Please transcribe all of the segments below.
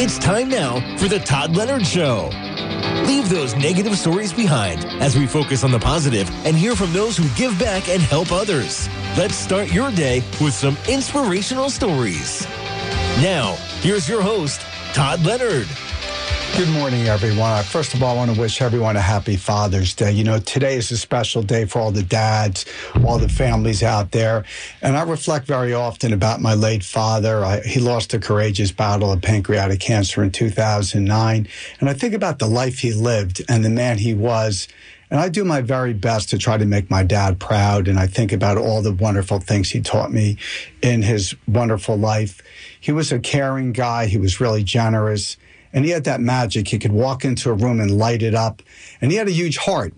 It's time now for the Todd Leonard Show. Leave those negative stories behind as we focus on the positive and hear from those who give back and help others. Let's start your day with some inspirational stories. Now, here's your host, Todd Leonard. Good morning, everyone. First of all, I want to wish everyone a happy Father's Day. You know, today is a special day for all the dads, all the families out there. And I reflect very often about my late father. I, he lost a courageous battle of pancreatic cancer in 2009. And I think about the life he lived and the man he was. And I do my very best to try to make my dad proud. And I think about all the wonderful things he taught me in his wonderful life. He was a caring guy. He was really generous. And he had that magic. He could walk into a room and light it up. And he had a huge heart.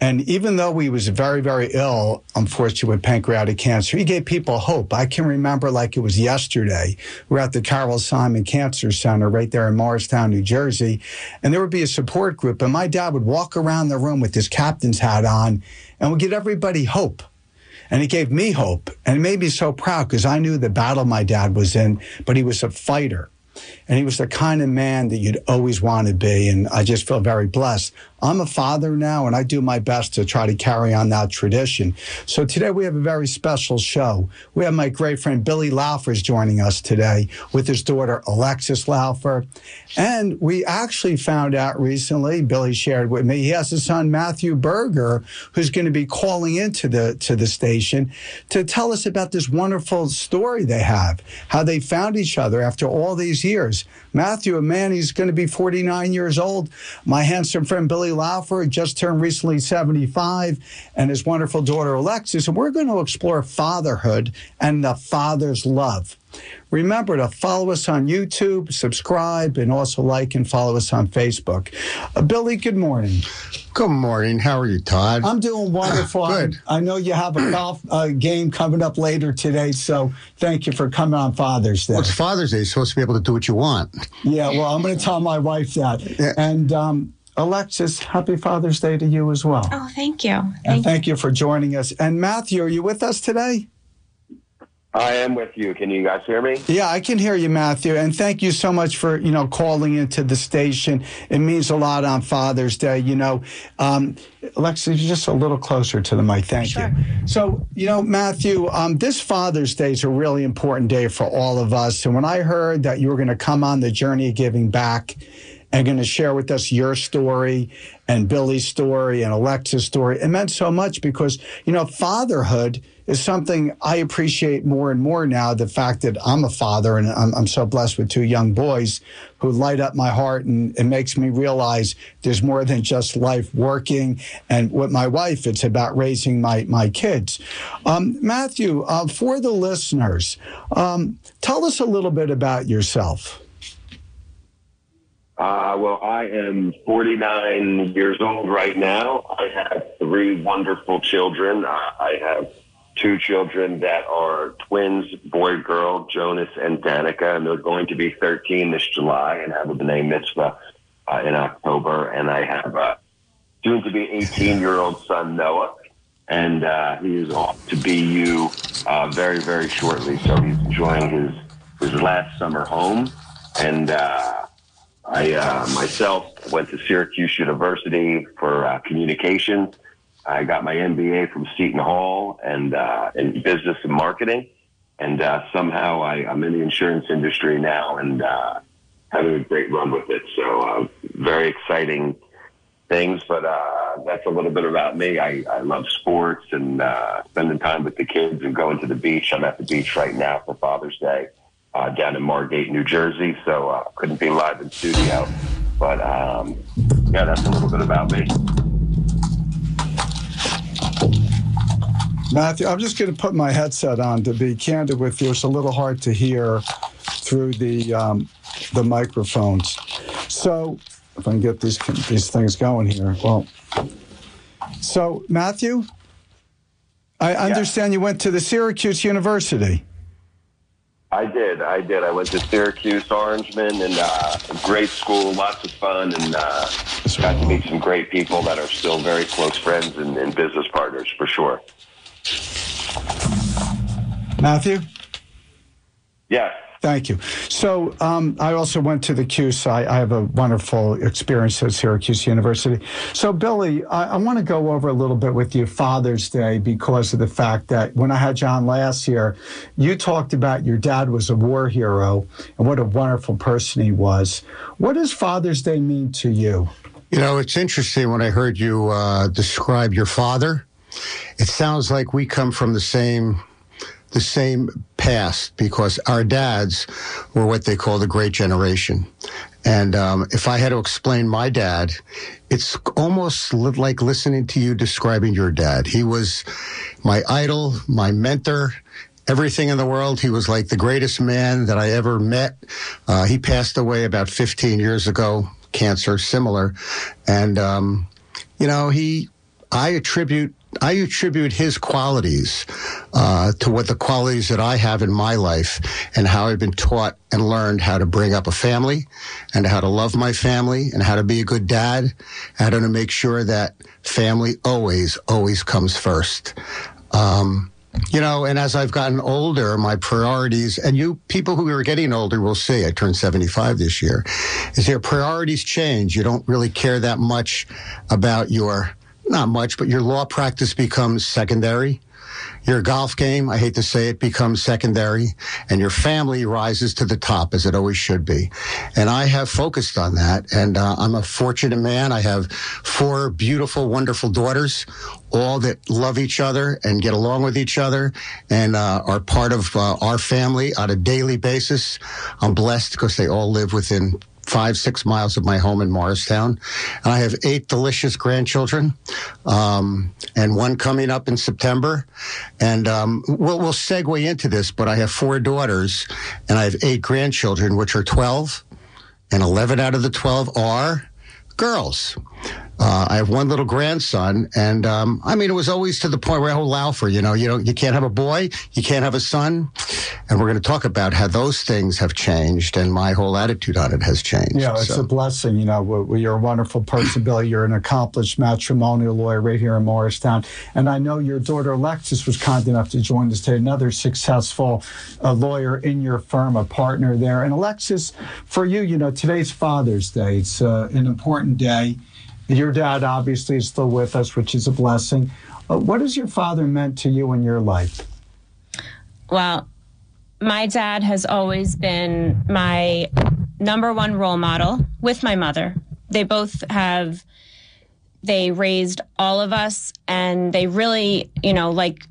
And even though he was very, very ill, unfortunately, with pancreatic cancer, he gave people hope. I can remember like it was yesterday. We are at the Carol Simon Cancer Center right there in Morristown, New Jersey. And there would be a support group. And my dad would walk around the room with his captain's hat on and would give everybody hope. And it gave me hope. And it made me so proud because I knew the battle my dad was in, but he was a fighter. And he was the kind of man that you'd always want to be. And I just feel very blessed. I'm a father now, and I do my best to try to carry on that tradition. So today we have a very special show. We have my great friend Billy Laufer joining us today with his daughter Alexis Laufer. And we actually found out recently, Billy shared with me, he has a son Matthew Berger, who's going to be calling into the to the station to tell us about this wonderful story they have, how they found each other after all these years. Matthew, a man, he's going to be 49 years old. My handsome friend Billy Laufer just turned recently 75, and his wonderful daughter Alexis. And we're going to explore fatherhood and the father's love. Remember to follow us on YouTube, subscribe, and also like and follow us on Facebook. Uh, Billy, good morning. Good morning. How are you, Todd? I'm doing wonderful. Good. I know you have a golf uh, game coming up later today, so thank you for coming on Father's Day. Well, it's Father's Day. You're supposed to be able to do what you want. Yeah, well, I'm going to tell my wife that. Yeah. And um, Alexis, happy Father's Day to you as well. Oh, thank you. and Thank thank you for joining us. And Matthew, are you with us today? I am with you. Can you guys hear me? Yeah, I can hear you, Matthew. And thank you so much for, you know, calling into the station. It means a lot on Father's Day. You know, um, Alexis, just a little closer to the mic. Thank Sure. you. So, you know, Matthew, um, this Father's Day is a really important day for all of us. And when I heard that you were going to come on the journey of giving back and going to share with us your story and Billy's story and Alexa's story, it meant so much because, you know, fatherhood is something I appreciate more and more now. The fact that I'm a father and I'm, I'm so blessed with two young boys who light up my heart and it makes me realize there's more than just life working. And with my wife, it's about raising my, my kids. Um, Matthew, uh, for the listeners, um, tell us a little bit about yourself. Uh, well, I am 49 years old right now. I have three wonderful children. Uh, I have two children that are twins, boy, girl, Jonas and Danica, and they're going to be 13 this July and have a B'nai Mitzvah uh, in October. And I have a soon to be 18 year old son, Noah. And uh, he is off to BU uh, very, very shortly. So he's enjoying his, his last summer home. And uh, I uh, myself went to Syracuse University for uh. I got my MBA from Seton Hall and uh, in business and marketing. And uh, somehow I, I'm in the insurance industry now and uh, having a great run with it. So uh, very exciting things. But uh, that's a little bit about me. I, I love sports and uh, spending time with the kids and going to the beach. I'm at the beach right now for Father's Day uh, down in Margate, New Jersey. So uh, couldn't be live in studio. But um, yeah, that's a little bit about me. Matthew, I'm just going to put my headset on to be candid with you. It's a little hard to hear through the um, the microphones. So, if I can get these these things going here, well. So, Matthew, I understand you went to the Syracuse University. I did. I did. I went to Syracuse, Orangeman, and uh, great school, lots of fun, and uh, got to meet some great people that are still very close friends and, and business partners for sure. Matthew, Yes. Thank you. So um, I also went to the Cuse. I, I, have a wonderful experience at Syracuse University. So Billy, I, I want to go over a little bit with you Father's Day because of the fact that when I had John last year, you talked about your dad was a war hero and what a wonderful person he was. What does Father's Day mean to you? You know, it's interesting when I heard you uh, describe your father. It sounds like we come from the same the same past because our dads were what they call the great generation. And um, if I had to explain my dad, it's almost like listening to you describing your dad. He was my idol, my mentor, everything in the world. He was like the greatest man that I ever met. Uh, he passed away about 15 years ago, cancer, similar. And, um, you know, he, I attribute I attribute his qualities uh, to what the qualities that I have in my life and how I've been taught and learned how to bring up a family and how to love my family and how to be a good dad, how to make sure that family always, always comes first. Um, you know, and as I've gotten older, my priorities, and you people who are getting older will see, I turned 75 this year, is your priorities change. You don't really care that much about your not much, but your law practice becomes secondary. Your golf game, I hate to say it, becomes secondary, and your family rises to the top as it always should be. And I have focused on that, and uh, I'm a fortunate man. I have four beautiful, wonderful daughters, all that love each other and get along with each other and uh, are part of uh, our family on a daily basis. I'm blessed because they all live within five, six miles of my home in Morristown. And I have eight delicious grandchildren, um, and one coming up in September. And um, we'll, we'll segue into this, but I have four daughters, and I have eight grandchildren, which are 12, and 11 out of the 12 are girls. Uh, I have one little grandson, and um, I mean, it was always to the point where, oh, Laufer, you know, you know, you can't have a boy, you can't have a son, and we're going to talk about how those things have changed, and my whole attitude on it has changed. Yeah, it's so. a blessing. You know, you're a wonderful person, Billy. You're an accomplished matrimonial lawyer right here in Morristown, and I know your daughter Alexis was kind enough to join us today. Another successful uh, lawyer in your firm, a partner there. And Alexis, for you, you know, today's Father's Day. It's uh, an important day. Your dad obviously is still with us, which is a blessing. Uh, what has your father meant to you in your life? Well, my dad has always been my number one role model with my mother. They both have, they raised all of us and they really, you know, like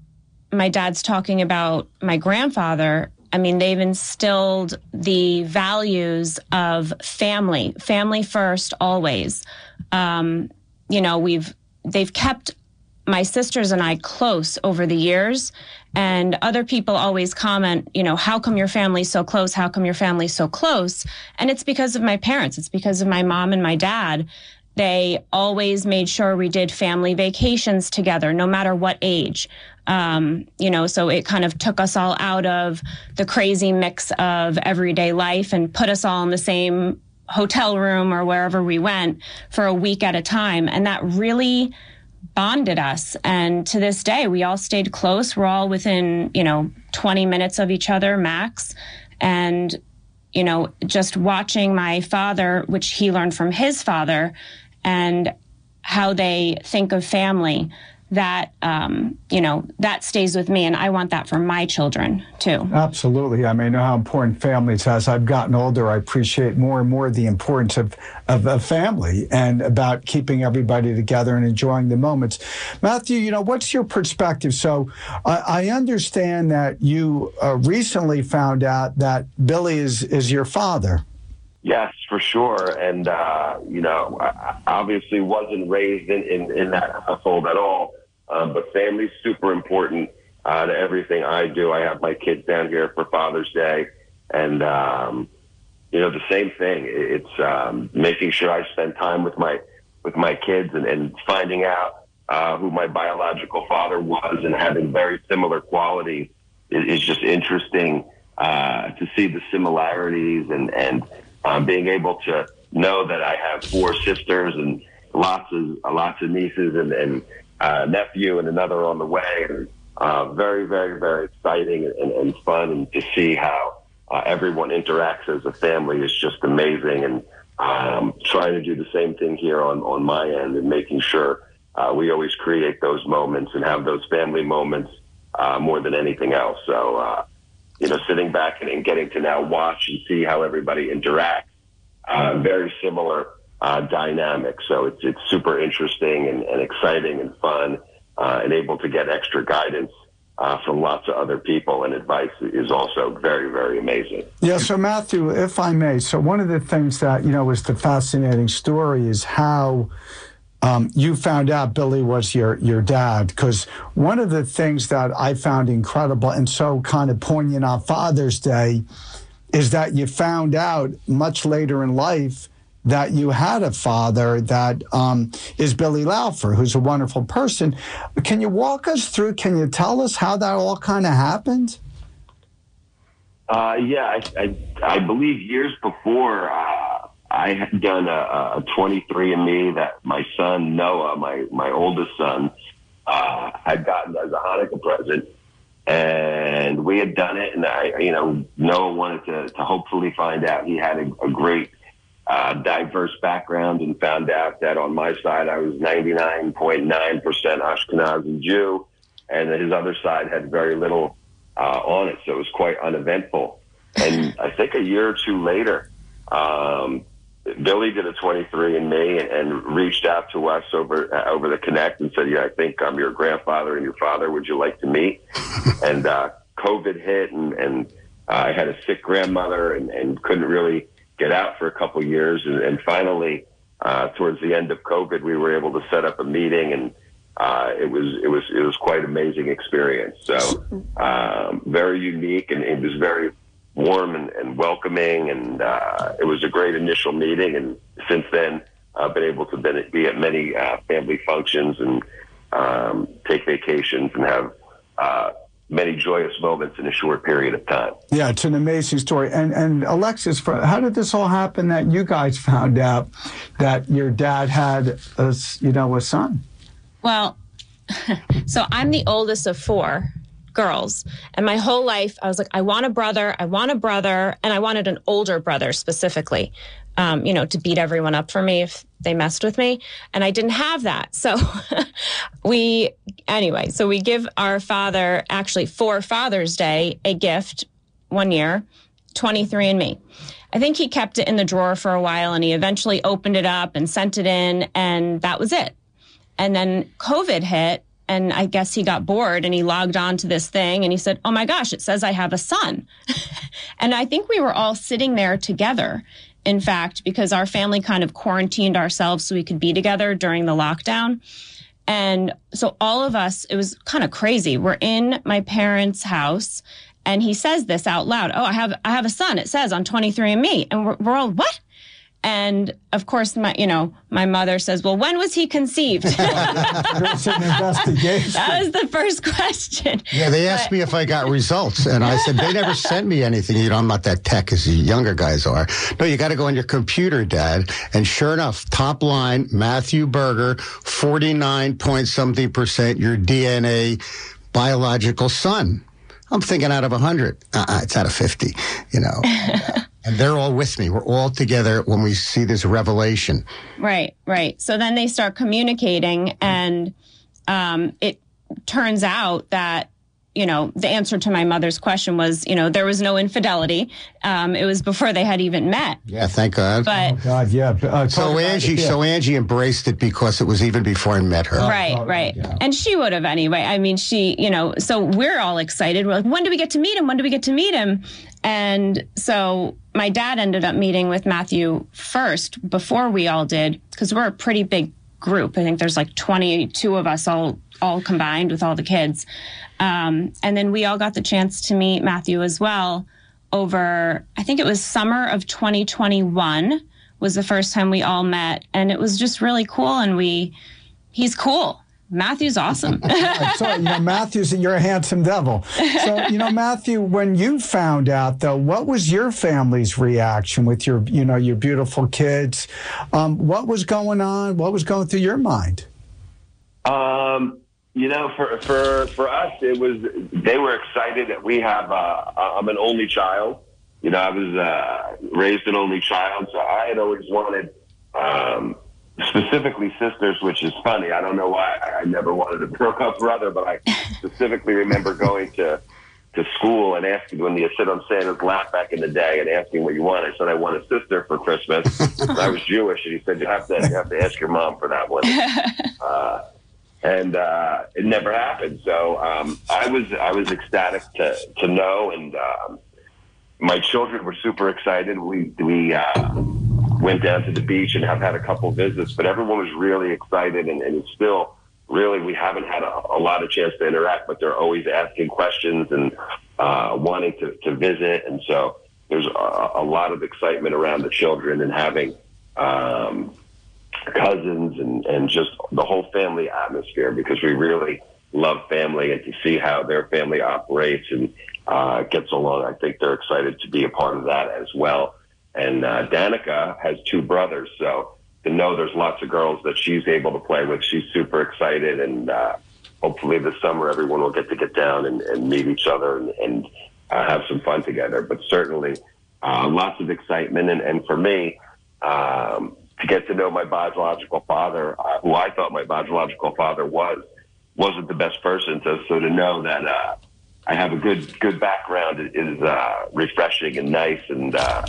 my dad's talking about my grandfather. I mean, they've instilled the values of family, family first, always. Um, you know, we've they've kept my sisters and I close over the years. And other people always comment, you know, how come your family's so close? How come your family's so close? And it's because of my parents. It's because of my mom and my dad. They always made sure we did family vacations together, no matter what age. Um, you know, so it kind of took us all out of the crazy mix of everyday life and put us all in the same hotel room or wherever we went for a week at a time. And that really bonded us. And to this day, we all stayed close. We're all within, you know, 20 minutes of each other max. And, you know, just watching my father, which he learned from his father, and how they think of family that um, you know that stays with me and i want that for my children too. Absolutely. I mean I know how important families as i've gotten older. I appreciate more and more the importance of, of a family and about keeping everybody together and enjoying the moments. Matthew you know what's your perspective? So i, I understand that you uh, recently found out that billy is is your father. Yes, for sure. And, uh, you know, I obviously wasn't raised in, in, in that household at all. Um, but family's super important uh, to everything I do. I have my kids down here for Father's Day, and um, you know the same thing. It's um, making sure I spend time with my with my kids and, and finding out uh, who my biological father was and having very similar qualities is, just interesting uh, to see the similarities and and um, being able to know that I have four sisters and lots of lots of nieces and and uh, nephew and another on the way. And, uh, very, very, very exciting and, and fun and to see how uh, everyone interacts as a family is just amazing. And um, trying to do the same thing here on, on my end and making sure uh, we always create those moments and have those family moments uh, more than anything else. So, uh, you know, sitting back and, and, getting to now watch and see how everybody interacts, uh, very similar uh, dynamic. So it's, it's super interesting and, and exciting and fun uh, and able to get extra guidance uh, from lots of other people, and advice is also very, very amazing. Yeah. So Matthew, if I may, so one of the things that you know was the fascinating story is how. Um, you found out Billy was your your dad because one of the things that I found incredible and so kind of poignant on Father's Day is that you found out much later in life that you had a father that um, is Billy Laufer, who's a wonderful person. Can you walk us through? Can you tell us how that all kind of happened? Uh, yeah, I, I, I, believe years before uh, I had done a, a 23andMe that my son Noah, my my oldest son, uh, had gotten as a Hanukkah present, and we had done it. And I, you know, Noah wanted to, to hopefully find out he had a, a great uh, diverse background and found out that on my side I was 99.9% Ashkenazi Jew, and his other side had very little uh, on it, so it was quite uneventful. And I think a year or two later, um, Billy did a 23andMe and, and reached out to us over uh, over the Connect and said, "Yeah, I think I'm your grandfather and your father. Would you like to meet?" and uh, COVID hit, and, and uh, I had a sick grandmother and, and couldn't really get out for a couple years, and, and finally, uh, towards the end of COVID, we were able to set up a meeting, and uh, it was it was it was quite amazing experience. So um, very unique, and it was very warm and, and welcoming, and uh, it was a great initial meeting. And since then, I've been able to be at many uh, family functions and um, take vacations and have uh, many joyous moments in a short period of time. Yeah, it's an amazing story. And and Alexis, how did this all happen that you guys found out that your dad had a you know a son? Well, so I'm the oldest of four girls. And my whole life, I was like, I want a brother, I want a brother, and I wanted an older brother specifically um, you know, to beat everyone up for me if they messed with me. And I didn't have that. So we, anyway, so we give our father, actually for Father's Day, a gift one year, 23andMe. I think he kept it in the drawer for a while and he eventually opened it up and sent it in, and that was it. And then COVID hit, and I guess he got bored and he logged on to this thing and he said, Oh my gosh, it says I have a son. and I think we were all sitting there together in fact, because our family kind of quarantined ourselves so we could be together during the lockdown. And so all of us, it was kind of crazy. We're in my parents' house and he says this out loud. Oh, I have, I have a son. It says on 23andMe. And we're, we're all, what? And of course, my you know my mother says, "Well, when was he conceived?" that was the first question. Yeah, they asked but, me if I got results, and I said they never sent me anything. You know, I'm not that tech as the younger guys are. No, you got to go on your computer, Dad. And sure enough, top line, Matthew Berger, 49 point something percent, your DNA biological son. I'm thinking out of 100. Uh-uh, it's out of 50, you know. and they're all with me. We're all together when we see this revelation. Right, right. So then they start communicating, and um, it turns out that you know, the answer to my mother's question was, you know, there was no infidelity. Um, it was before they had even met. Yeah, thank God. But oh God, yeah. Uh, so Angie, yeah. so Angie embraced it because it was even before I met her. Right, oh, right. Yeah. And she would have anyway. I mean, she, you know, so we're all excited. We're like, when do we get to meet him? When do we get to meet him? And so my dad ended up meeting with Matthew first before we all did because we're a pretty big group. I think there's like 22 of us all all combined with all the kids. Um, and then we all got the chance to meet Matthew as well over, I think it was summer of 2021 was the first time we all met. And it was just really cool. And we, he's cool. Matthew's awesome. so, you know, Matthew's, you're a handsome devil. So, you know, Matthew, when you found out, though, what was your family's reaction with your, you know, your beautiful kids? Um, what was going on? What was going through your mind? Um, you know, for for for us, it was they were excited that we have. Uh, I'm an only child, you know, I was uh, raised an only child, so I had always wanted um, specifically sisters, which is funny. I don't know why I never wanted a broke up brother, but I specifically remember going to to school and asking when you sit on Santa's lap back in the day and asking what you want. I said I want a sister for Christmas. I was Jewish, and he said you have to you have to ask your mom for that one. Uh, and uh, it never happened. So um, I was I was ecstatic to to know, and um, my children were super excited. We we uh, went down to the beach and have had a couple visits, but everyone was really excited, and, and still really we haven't had a, a lot of chance to interact, but they're always asking questions and uh, wanting to, to visit, and so there's a, a lot of excitement around the children and having. Um, cousins and, and just the whole family atmosphere because we really love family and to see how their family operates and uh, gets along. I think they're excited to be a part of that as well. And uh, Danica has two brothers, so to know there's lots of girls that she's able to play with, she's super excited. And uh, hopefully this summer everyone will get to get down and, and meet each other and, and uh, have some fun together. But certainly uh, lots of excitement. And, and for me, um, to get to know my biological father, uh, who I thought my biological father was, wasn't the best person. So, so to know that uh, I have a good good background is uh, refreshing and nice, and uh,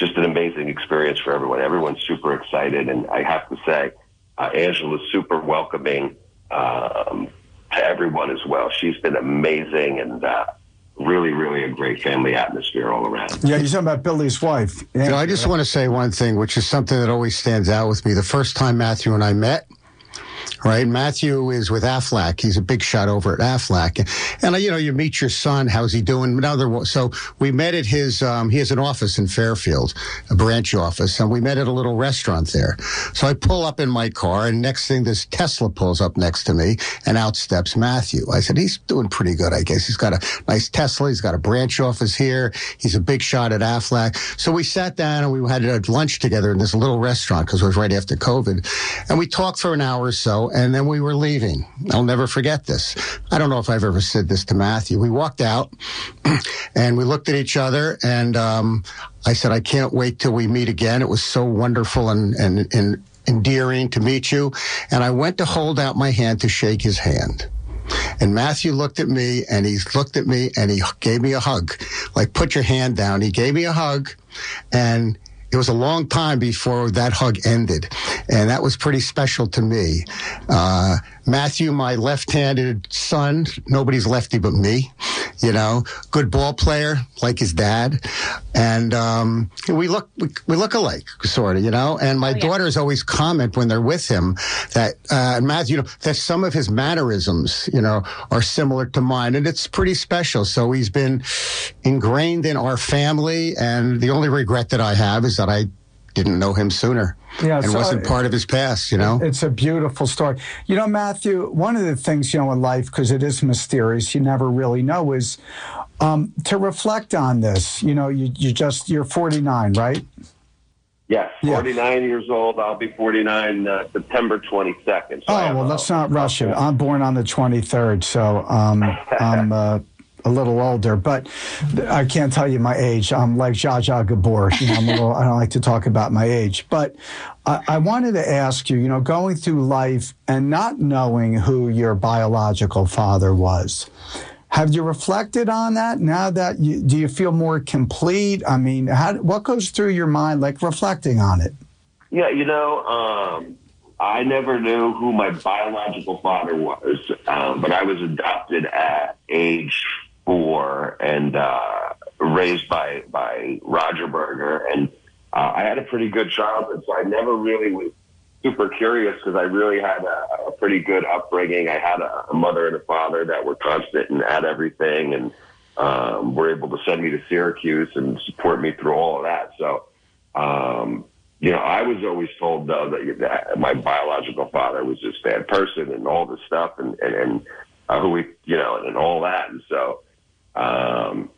just an amazing experience for everyone. Everyone's super excited, and I have to say, uh, Angela's super welcoming um, to everyone as well. She's been amazing, and uh, really, really a great family atmosphere all around. Yeah, you're talking about Billy's wife. You know, I just want to say one thing, which is something that always stands out with me. The first time Matthew and I met, right? Matthew is with Aflac. He's a big shot over at Aflac. And, you know, you meet your son. How's he doing? Another, so we met at his, um, he has an office in Fairfield, a branch office, and we met at a little restaurant there. So I pull up in my car, and next thing, this Tesla pulls up next to me, and out steps Matthew. I said, he's doing pretty good, I guess. He's got a nice Tesla. He's got a branch office here. He's a big shot at Aflac. So we sat down and we had a lunch together in this little restaurant because it was right after COVID. And we talked for an hour or so and then we were leaving. I'll never forget this. I don't know if I've ever said this to Matthew. We walked out and we looked at each other and um, I said, I can't wait till we meet again. It was so wonderful and, and, and endearing to meet you. And I went to hold out my hand to shake his hand. And Matthew looked at me and he looked at me and he gave me a hug. Like, put your hand down. He gave me a hug and it was a long time before that hug ended. And that was pretty special to me. Uh, Matthew, my left-handed son, nobody's lefty but me, you know, good ball player like his dad. And, um, we look, we, we, look alike, sort of, you know, and my oh, yeah. daughters always comment when they're with him that, uh, Matthew, you know, that some of his mannerisms, you know, are similar to mine. And it's pretty special. So he's been ingrained in our family. And the only regret that I have is that I didn't know him sooner. Yeah, and so wasn't part of his past, you know? It's a beautiful story. You know, Matthew, one of the things, you know, in life, because it is mysterious, you never really know, is um, to reflect on this. You know, you, you just, you're 49, right? Yes, 49 yeah. years old. I'll be 49 uh, September 22nd. So oh, well, let's not rush it. I'm born on the 23rd, so um, I'm uh, a little older, but I can't tell you my age. I'm like Zsa Zsa Gabor. You know, I'm a little, I don't like to talk about my age. But I, I wanted to ask you, you know, going through life and not knowing who your biological father was, have you reflected on that now that you, do you feel more complete? I mean, how, what goes through your mind, like reflecting on it? Yeah, you know, um, I never knew who my biological father was, um, but I was adopted at age and uh, raised by by Roger Berger, and uh, I had a pretty good childhood. So I never really was super curious because I really had a, a pretty good upbringing. I had a, a mother and a father that were constant and at everything, and um, were able to send me to Syracuse and support me through all of that. So. Um, you know, I was always told though that, that my biological father was this bad person and all this stuff and, and, and uh, who we, you know, and, and all that. And so, um,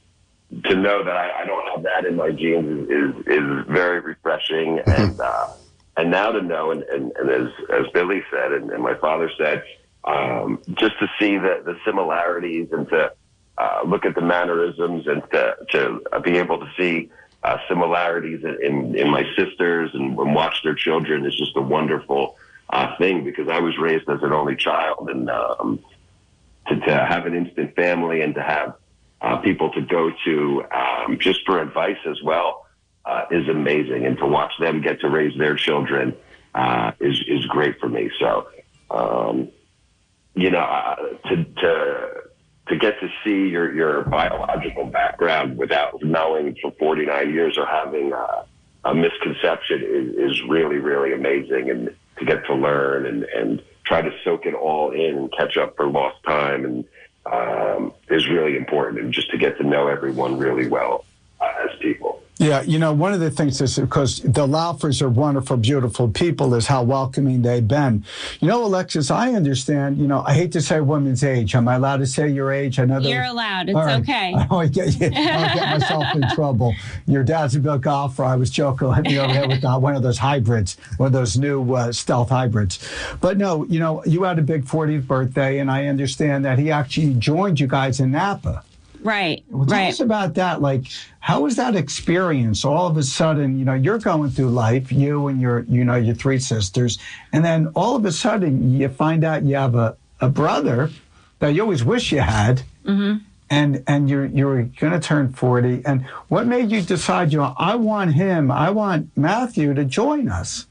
to know that I, I don't have that in my genes is, is, is very refreshing. Mm-hmm. And, uh, and now to know, and, and, and as, as Billy said, and, and my father said, um, just to see the, the similarities and to, uh, look at the mannerisms and to, to be able to see uh, similarities in, in, in, my sisters and, and, watch their children is just a wonderful uh, thing because I was raised as an only child and um, to, to, have an instant family and to have uh, people to go to um, just for advice as well uh, is amazing. And to watch them get to raise their children uh, is, is great for me. So, um, you know, to, to to get to see your, your biological background without knowing for 49 years or having a, a misconception is, is really, really amazing. And to get to learn and, and try to soak it all in and catch up for lost time and um, is really important. And just to get to know everyone really well uh, as people. Yeah, you know, one of the things is because the Laufers are wonderful, beautiful people, is how welcoming they've been. You know, Alexis, I understand. You know, I hate to say woman's age. Am I allowed to say your age? I know you're allowed. It's right. okay. I get, I'll get myself in trouble. Your dad's a big golfer. I was joking over here with uh, one of those hybrids, one of those new uh, stealth hybrids. But no, you know, you had a big 40th birthday, and I understand that he actually joined you guys in Napa. Right. Well, tell right. us about that. Like, how was that experience? All of a sudden, you know, you're going through life, you and your, you know, your three sisters, and then all of a sudden you find out you have a, a brother that you always wish you had. Mm-hmm. And, and you're you're going to turn 40 and what made you decide you know I want him I want Matthew to join us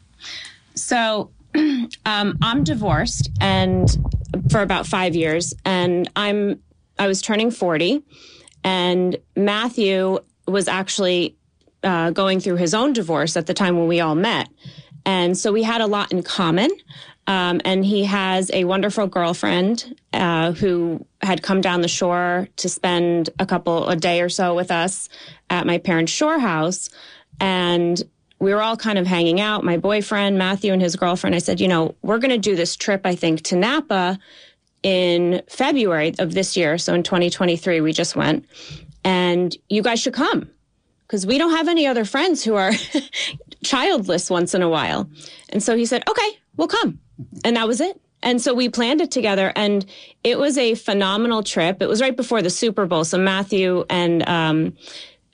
so um, I'm divorced and for about five years and I'm I was turning 40, and Matthew was actually uh, going through his own divorce at the time when we all met. And so we had a lot in common. Um, and he has a wonderful girlfriend uh, who had come down the shore to spend a couple, a day or so with us at my parents' shore house. And we were all kind of hanging out. My boyfriend, Matthew, and his girlfriend. I said, you know, we're going to do this trip, I think, to Napa in February of this year. So in 2023, we just went. And you guys should come because we don't have any other friends who are childless once in a while. And so he said, okay, we'll come. And that was it. And so we planned it together and it was a phenomenal trip. It was right before the Super Bowl. So Matthew and um,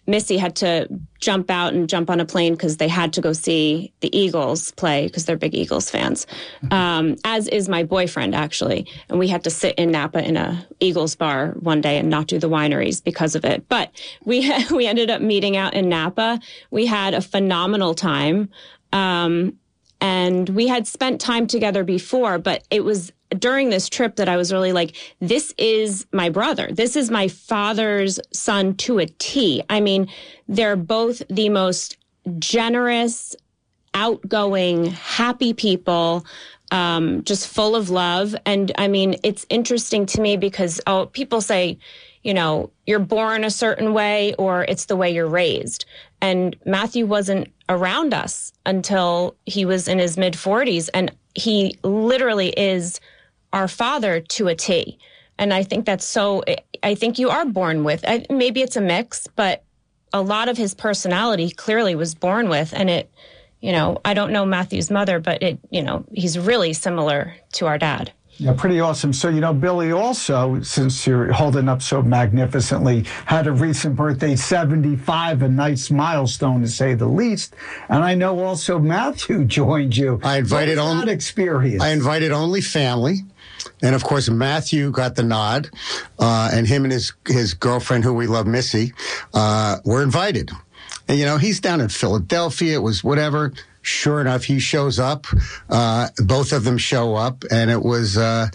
Missy had to jump out and jump on a plane because they had to go see the Eagles play because they're big Eagles fans. Um, as is my boyfriend actually, and we had to sit in Napa in a Eagles bar one day and not do the wineries because of it. But we we ended up meeting out in Napa. We had a phenomenal time. Um, and we had spent time together before, but it was during this trip that I was really like, this is my brother. This is my father's son to a T. I mean, they're both the most generous, outgoing, happy people, um, just full of love. And I mean, it's interesting to me because oh, people say, you know, you're born a certain way or it's the way you're raised. And Matthew wasn't around us until he was in his mid 40s. And he literally is our father to a T. And I think that's so, I think you are born with, maybe it's a mix, but a lot of his personality clearly was born with. And it, you know, I don't know Matthew's mother, but it, you know, he's really similar to our dad. Yeah, pretty awesome. So, you know, Billy also, since you're holding up so magnificently, had a recent birthday, 75, a nice milestone to say the least. And I know also Matthew joined you. I invited only experience. I invited only family. And of course, Matthew got the nod, uh, and him and his his girlfriend, who we love, Missy, uh, were invited. And you know, he's down in Philadelphia. It was whatever sure enough, he shows up. Uh, both of them show up, and it was uh,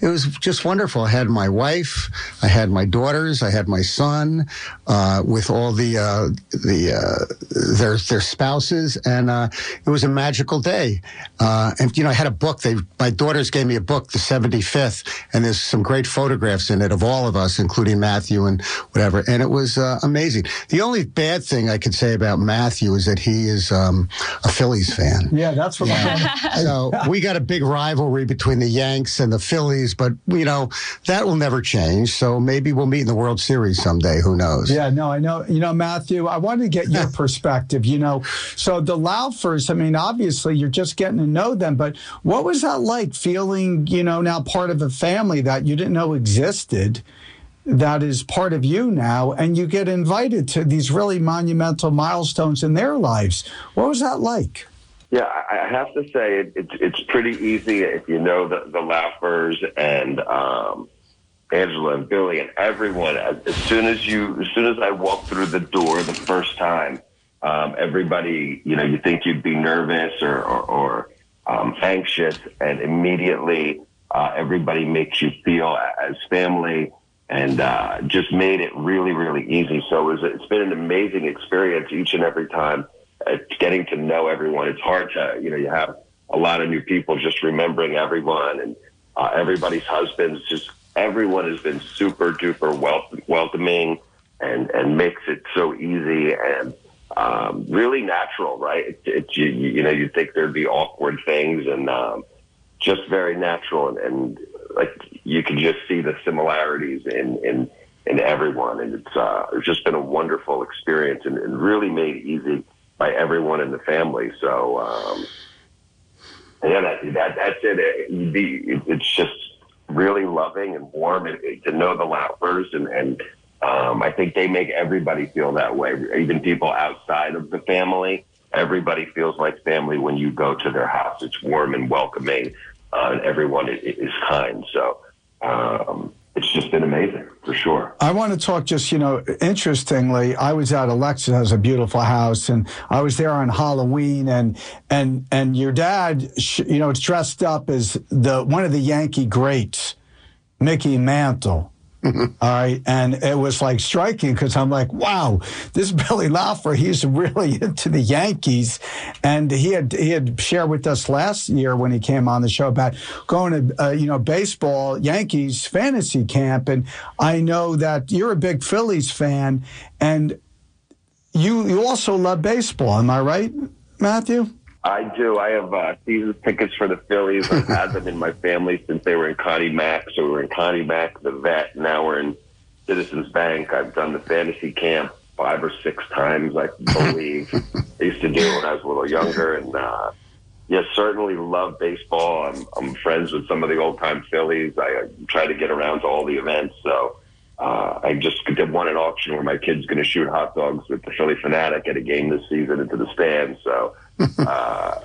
it was just wonderful. I had my wife, I had my daughters, I had my son, uh, with all the uh, the uh, their their spouses, and uh, it was a magical day. and you know, I had a book. They my daughters gave me a book, the seventy fifth, and there's some great photographs in it of all of us, including Matthew and whatever. And it was amazing. The only bad thing I could say about Matthew is that he is um, a Philly Phillies fan. Yeah, that's what yeah. I'm. so we got a big rivalry between the Yanks and the Phillies, but you know that will never change. So maybe we'll meet in the World Series someday. Who knows? Yeah, no, I know. You know, Matthew, I wanted to get your perspective. You know, so the Laufers. I mean, obviously you're just getting to know them, but what was that like feeling? You know, now part of a family that you didn't know existed that is part of you now, and you get invited to these really monumental milestones in their lives. What was that like? Yeah, I have to say it, it's it's pretty easy if you know the the Laufers and um, Angela and Billy and everyone. As, soon as you, as soon as I walked through the door the first time, um, everybody, you know, you think you'd be nervous or or, or um, anxious, and immediately uh, everybody makes you feel as family and uh, just made it really, really easy. So it was, it's been an amazing experience each and every time. Uh, getting to know everyone. It's hard to, you know, you have a lot of new people just remembering everyone and uh, everybody's husbands. Just everyone has been super duper wel- welcoming and and makes it so easy and um, really natural, right? It's, it's you, you know you think there'd be awkward things and um, just very natural and, and like you can just see the similarities in in in everyone, and it's uh, it's just been a wonderful experience and, and really made easy by everyone in the family. So um, yeah, that, that that's it. it. It's just really loving and warm, and to know the Laufers and and um, I think they make everybody feel that way, even people outside of the family. Everybody feels like family when you go to their house. It's warm and welcoming, uh, and everyone is, is kind. So um, it's just been amazing for sure. I want to talk just, you know, interestingly, I was at Alexis has a beautiful house and I was there on Halloween and, and, and your dad, you know, dressed up as the, one of the Yankee greats, Mickey Mantle. Mm-hmm. All right. And it was like striking because I'm like, wow, this Billy Laufer, he's really into the Yankees. And he had, he had shared with us last year when he came on the show about going to, uh, you know, baseball, Yankees fantasy camp. And I know that you're a big Phillies fan and you, you also love baseball. Am I right, Matthew? I do. I have uh, season tickets for the Phillies. I've had them in my family since they were in Connie Mack. So we were in Connie Mack, the vet. Now we're in Citizens Bank. I've done the fantasy camp five or six times, I believe. I used to do it when I was a little younger. And uh, yes, certainly love baseball. I'm, I'm friends with some of the old time Phillies. I, I try to get around to all the events. So uh, I just did one at auction where my kid's going to shoot hot dogs with the Phillie Phanatic at a game this season into the stands. So uh,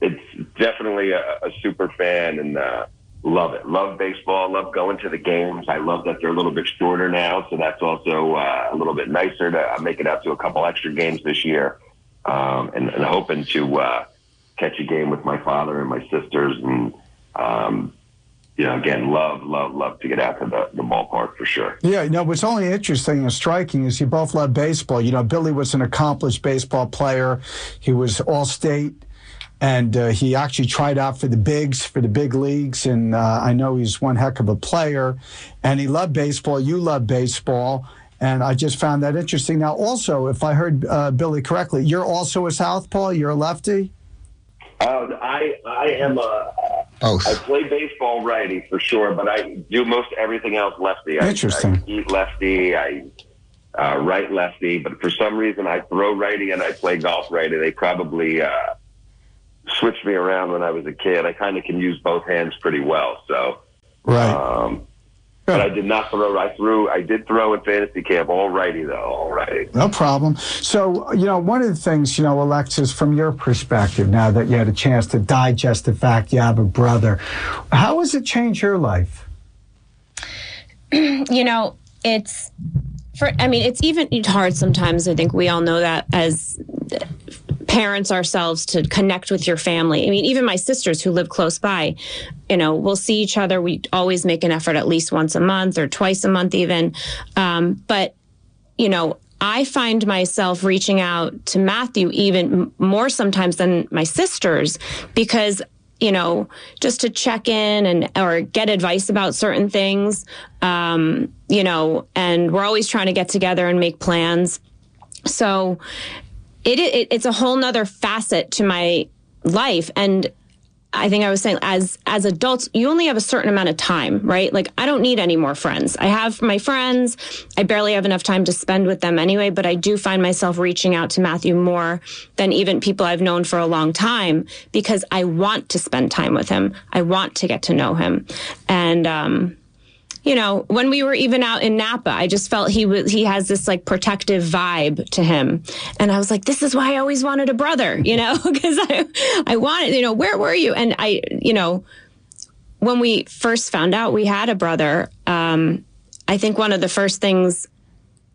it's definitely a, a, super fan and uh, love it. Love baseball. Love going to the games. I love that they're a little bit shorter now, so that's also uh, a little bit nicer. To make it out to a couple extra games this year, um, and, and, hoping to uh, catch a game with my father and my sisters and. Um, you know, again, love, love, love to get out to the, the ballpark for sure. Yeah, you know, what's only interesting and striking is you both love baseball. You know, Billy was an accomplished baseball player. He was all state and uh, he actually tried out for the bigs, for the big leagues. And uh, I know he's one heck of a player. And he loved baseball. You love baseball. And I just found that interesting. Now, also, if I heard uh, Billy correctly, you're also a southpaw. You're a lefty. Uh, I I am a both. I play baseball righty for sure, but I do most everything else lefty. Interesting. I, I eat lefty. I uh, right lefty, but for some reason I throw righty and I play golf righty. They probably uh, switched me around when I was a kid. I kind of can use both hands pretty well. So, right. Um, but I did not throw. I threw. I did throw in fantasy camp. All righty though. All righty. No problem. So you know, one of the things you know, Alexis, from your perspective, now that you had a chance to digest the fact you have a brother, how has it changed your life? you know, it's for. I mean, it's even it's hard sometimes. I think we all know that as parents ourselves to connect with your family. I mean, even my sisters who live close by, you know, we'll see each other. We always make an effort at least once a month or twice a month, even. Um, but, you know, I find myself reaching out to Matthew even more sometimes than my sisters because you know, just to check in and or get advice about certain things. Um, you know, and we're always trying to get together and make plans. So it, it it's a whole nother facet to my life and I think I was saying as as adults, you only have a certain amount of time, right? Like I don't need any more friends. I have my friends. I barely have enough time to spend with them anyway, but I do find myself reaching out to Matthew more than even people I've known for a long time because I want to spend time with him. I want to get to know him. And um you know, when we were even out in Napa, I just felt he was he has this like protective vibe to him, and I was like, this is why I always wanted a brother, you know, because I I wanted, you know, where were you? And I, you know, when we first found out we had a brother, um, I think one of the first things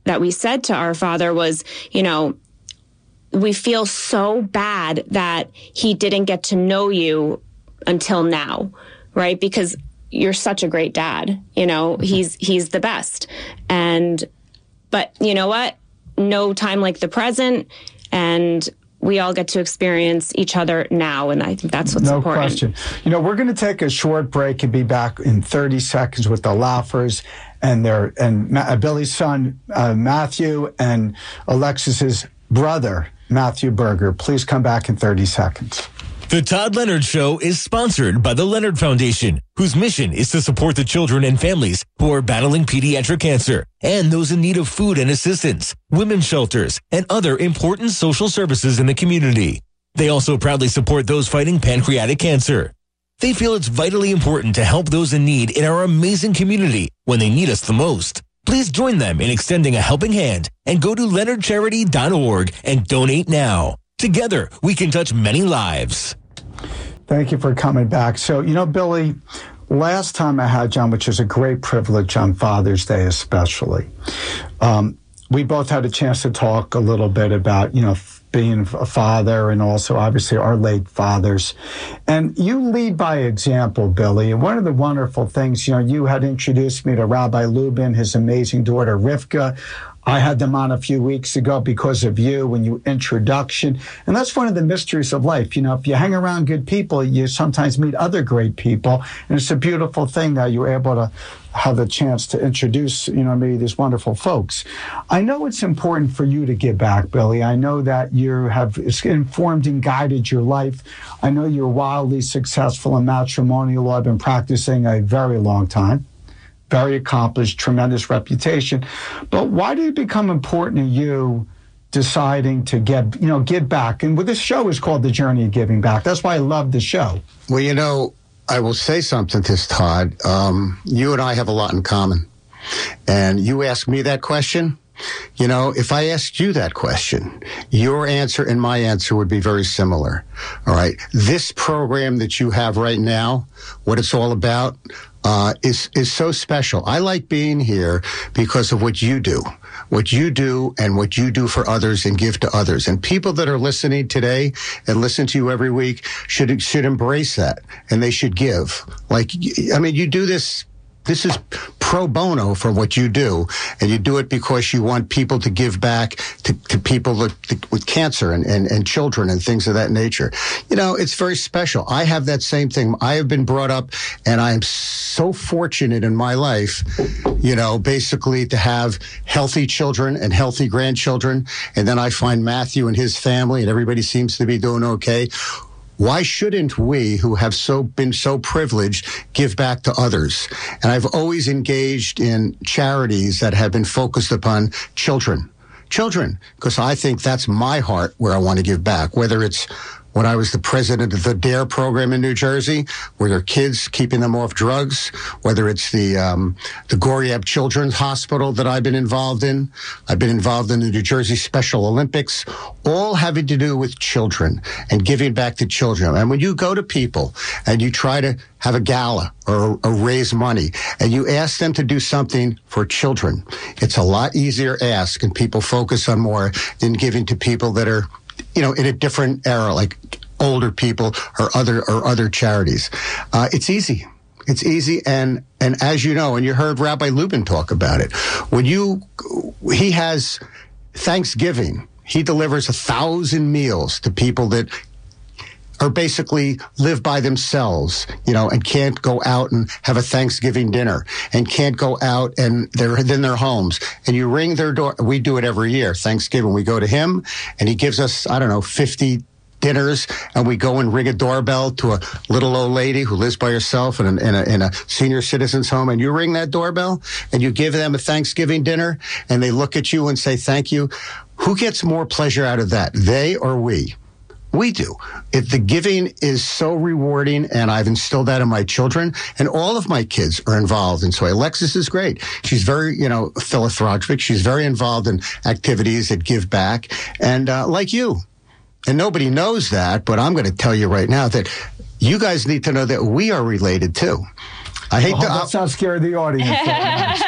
that we said to our father was, you know, we feel so bad that he didn't get to know you until now, right? Because you're such a great dad. You know, he's he's the best. And but you know what? No time like the present and we all get to experience each other now and i think that's what's no important question you know we're going to take a short break and be back in 30 seconds with the Laufers and their and Ma- billy's son uh, matthew and alexis's brother matthew berger please come back in 30 seconds the Todd Leonard Show is sponsored by the Leonard Foundation, whose mission is to support the children and families who are battling pediatric cancer and those in need of food and assistance, women's shelters, and other important social services in the community. They also proudly support those fighting pancreatic cancer. They feel it's vitally important to help those in need in our amazing community when they need us the most. Please join them in extending a helping hand and go to leonardcharity.org and donate now. Together, we can touch many lives. Thank you for coming back. So, you know, Billy, last time I had John, which was a great privilege on Father's Day, especially, um, we both had a chance to talk a little bit about, you know, being a father and also obviously our late fathers. And you lead by example, Billy. And one of the wonderful things, you know, you had introduced me to Rabbi Lubin, his amazing daughter, Rivka. I had them on a few weeks ago because of you and your introduction. And that's one of the mysteries of life. You know, if you hang around good people, you sometimes meet other great people. And it's a beautiful thing that you're able to have the chance to introduce, you know, maybe these wonderful folks. I know it's important for you to give back, Billy. I know that you have informed and guided your life. I know you're wildly successful in matrimonial law. I've been practicing a very long time very accomplished, tremendous reputation. But why did it become important to you deciding to get, you know, give back? And this show is called The Journey of Giving Back. That's why I love the show. Well, you know, I will say something to this, Todd. Um, you and I have a lot in common. And you asked me that question. You know, if I asked you that question, your answer and my answer would be very similar. All right. This program that you have right now, what it's all about, uh, is is so special. I like being here because of what you do, what you do, and what you do for others and give to others. And people that are listening today and listen to you every week should should embrace that and they should give. Like, I mean, you do this this is pro bono for what you do, and you do it because you want people to give back to, to people with, with cancer and, and, and children and things of that nature. You know, it's very special. I have that same thing. I have been brought up, and I am so fortunate in my life, you know, basically to have healthy children and healthy grandchildren. And then I find Matthew and his family, and everybody seems to be doing okay why shouldn't we, who have so been so privileged, give back to others? And I've always engaged in charities that have been focused upon children, children, because I think that's my heart where I want to give back, whether it's when I was the president of the DARE program in New Jersey, where there are kids keeping them off drugs, whether it's the um, the Goryeb Children's Hospital that I've been involved in, I've been involved in the New Jersey Special Olympics, all having to do with children and giving back to children. And when you go to people and you try to have a gala or, or raise money and you ask them to do something for children, it's a lot easier ask and people focus on more than giving to people that are you know, in a different era, like older people or other or other charities. Uh, it's easy. It's easy, and and as you know, and you heard Rabbi Lubin talk about it, when you he has Thanksgiving, he delivers a thousand meals to people that are basically live by themselves, you know, and can't go out and have a Thanksgiving dinner and can't go out and they're in their homes. And you ring their door. We do it every year. Thanksgiving, we go to him and he gives us, I don't know, 50 dinners and we go and ring a doorbell to a little old lady who lives by herself in a, in a, in a senior citizen's home and you ring that doorbell and you give them a Thanksgiving dinner and they look at you and say thank you. Who gets more pleasure out of that? They or we? We do. It, the giving is so rewarding, and I've instilled that in my children, and all of my kids are involved. And so Alexis is great. She's very, you know, philanthropic. She's very involved in activities that give back, and uh, like you. And nobody knows that, but I'm going to tell you right now that you guys need to know that we are related too. I hate oh, to. Let's not scare the audience.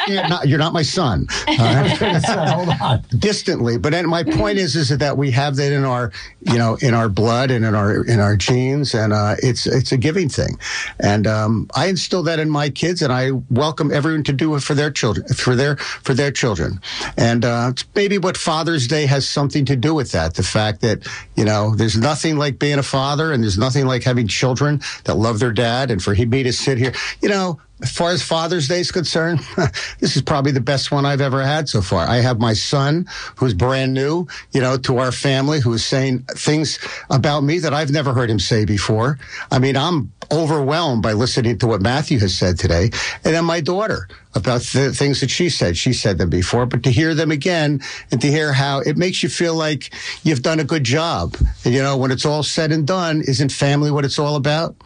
you're, not, you're not my son. Uh, hold on. Distantly, but my point is, is that we have that in our, you know, in our blood and in our in our genes, and uh, it's it's a giving thing, and um, I instill that in my kids, and I welcome everyone to do it for their children, for their for their children, and uh, maybe what Father's Day has something to do with that. The fact that you know, there's nothing like being a father, and there's nothing like having children that love their dad, and for me to sit here, you know as far as Father's Day is concerned, this is probably the best one I've ever had so far. I have my son who's brand new, you know, to our family who is saying things about me that I've never heard him say before. I mean, I'm overwhelmed by listening to what Matthew has said today. And then my daughter about the things that she said. She said them before, but to hear them again and to hear how it makes you feel like you've done a good job. And, you know, when it's all said and done, isn't family what it's all about?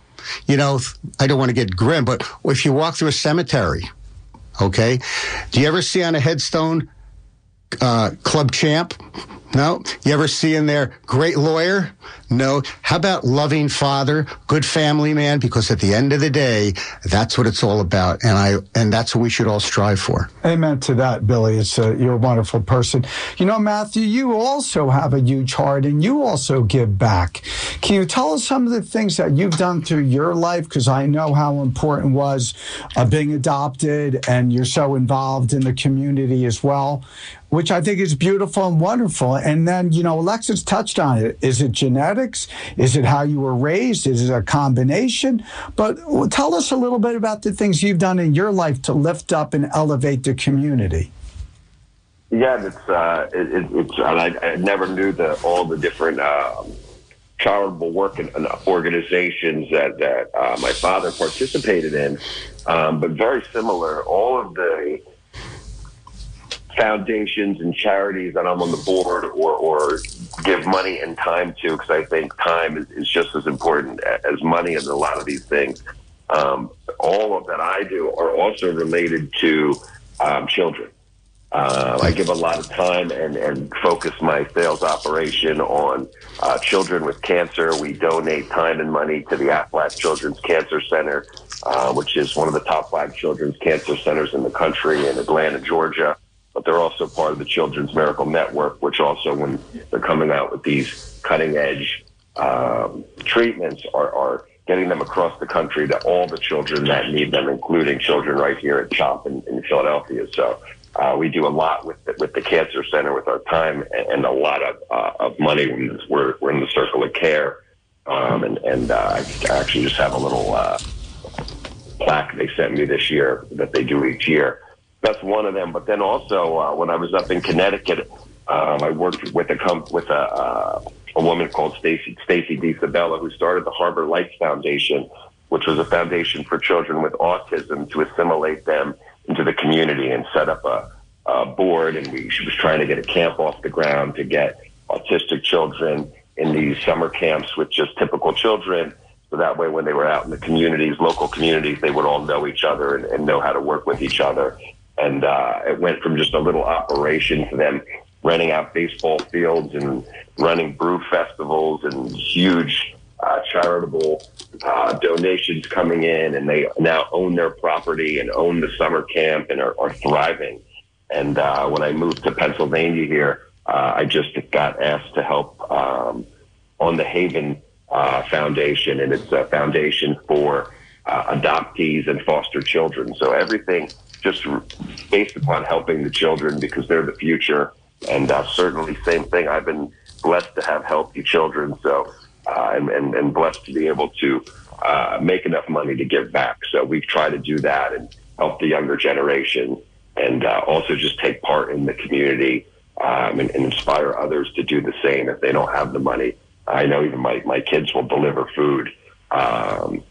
You know, I don't want to get grim, but if you walk through a cemetery, okay, do you ever see on a headstone uh, club champ? No. You ever see in there great lawyer? No. How about loving father, good family man? Because at the end of the day, that's what it's all about, and I and that's what we should all strive for. Amen to that, Billy. It's a, you're a wonderful person. You know, Matthew, you also have a huge heart, and you also give back. Can you tell us some of the things that you've done through your life? Because I know how important was uh, being adopted, and you're so involved in the community as well which I think is beautiful and wonderful. And then, you know, Alexis touched on it. Is it genetics? Is it how you were raised? Is it a combination? But tell us a little bit about the things you've done in your life to lift up and elevate the community. Yeah, it's uh, it, it's I, I, never knew the all the different um, charitable work and, organizations that that uh, my father participated in, um, but very similar. All of the foundations and charities that I'm on the board or, or give money and time to because I think time is, is, just as important as money in a lot of these things. Um, all of that I do are also related to um, children. Uh, I give a lot of time and, and focus my sales operation on uh, children with cancer. We donate time and money to the Aflac Children's Cancer Center, uh, which is one of the top five children's cancer centers in the country in Atlanta, Georgia but they're also part of the Children's Miracle Network, which also, when they're coming out with these cutting edge um, treatments, are, are getting them across the country to all the children that need them, including children right here at CHOP in, in Philadelphia. So uh, we do a lot with the, with the Cancer Center with our time and, and a lot of, uh, of money. We're, we're in the circle of care. Um, and and uh, I actually just have a little uh, plaque they sent me this year that they do each year that's one of them. But then also, uh, when I was up in Connecticut, um, I worked with a with a, uh, a woman called Stacy Stacy DiSabella, who started the Harbor Lights Foundation, which was a foundation for children with autism to assimilate them into the community and set up a, a board. And we, she was trying to get a camp off the ground to get autistic children in these summer camps with just typical children. So that way, when they were out in the communities, local communities, they would all know each other and, and know how to work with each other and uh, it went from just a little operation to them renting out baseball fields and running brew festivals and huge uh, charitable uh, donations coming in, and they now own their property and own the summer camp and are, are thriving. And uh, when I moved to Pennsylvania here, uh, I just got asked to help um, on the Haven uh, Foundation, and it's a foundation for uh, adoptees and foster children. So everything just based upon helping the children because they're the future. And uh, certainly, same thing. I've been blessed to have healthy children, so uh, and, and, and blessed to be able to uh, make enough money to give back. So we try to do that and help the younger generation, and uh, also just take part in the community um, and, and inspire others to do the same if they don't have the money. I know even my, my kids will deliver food um,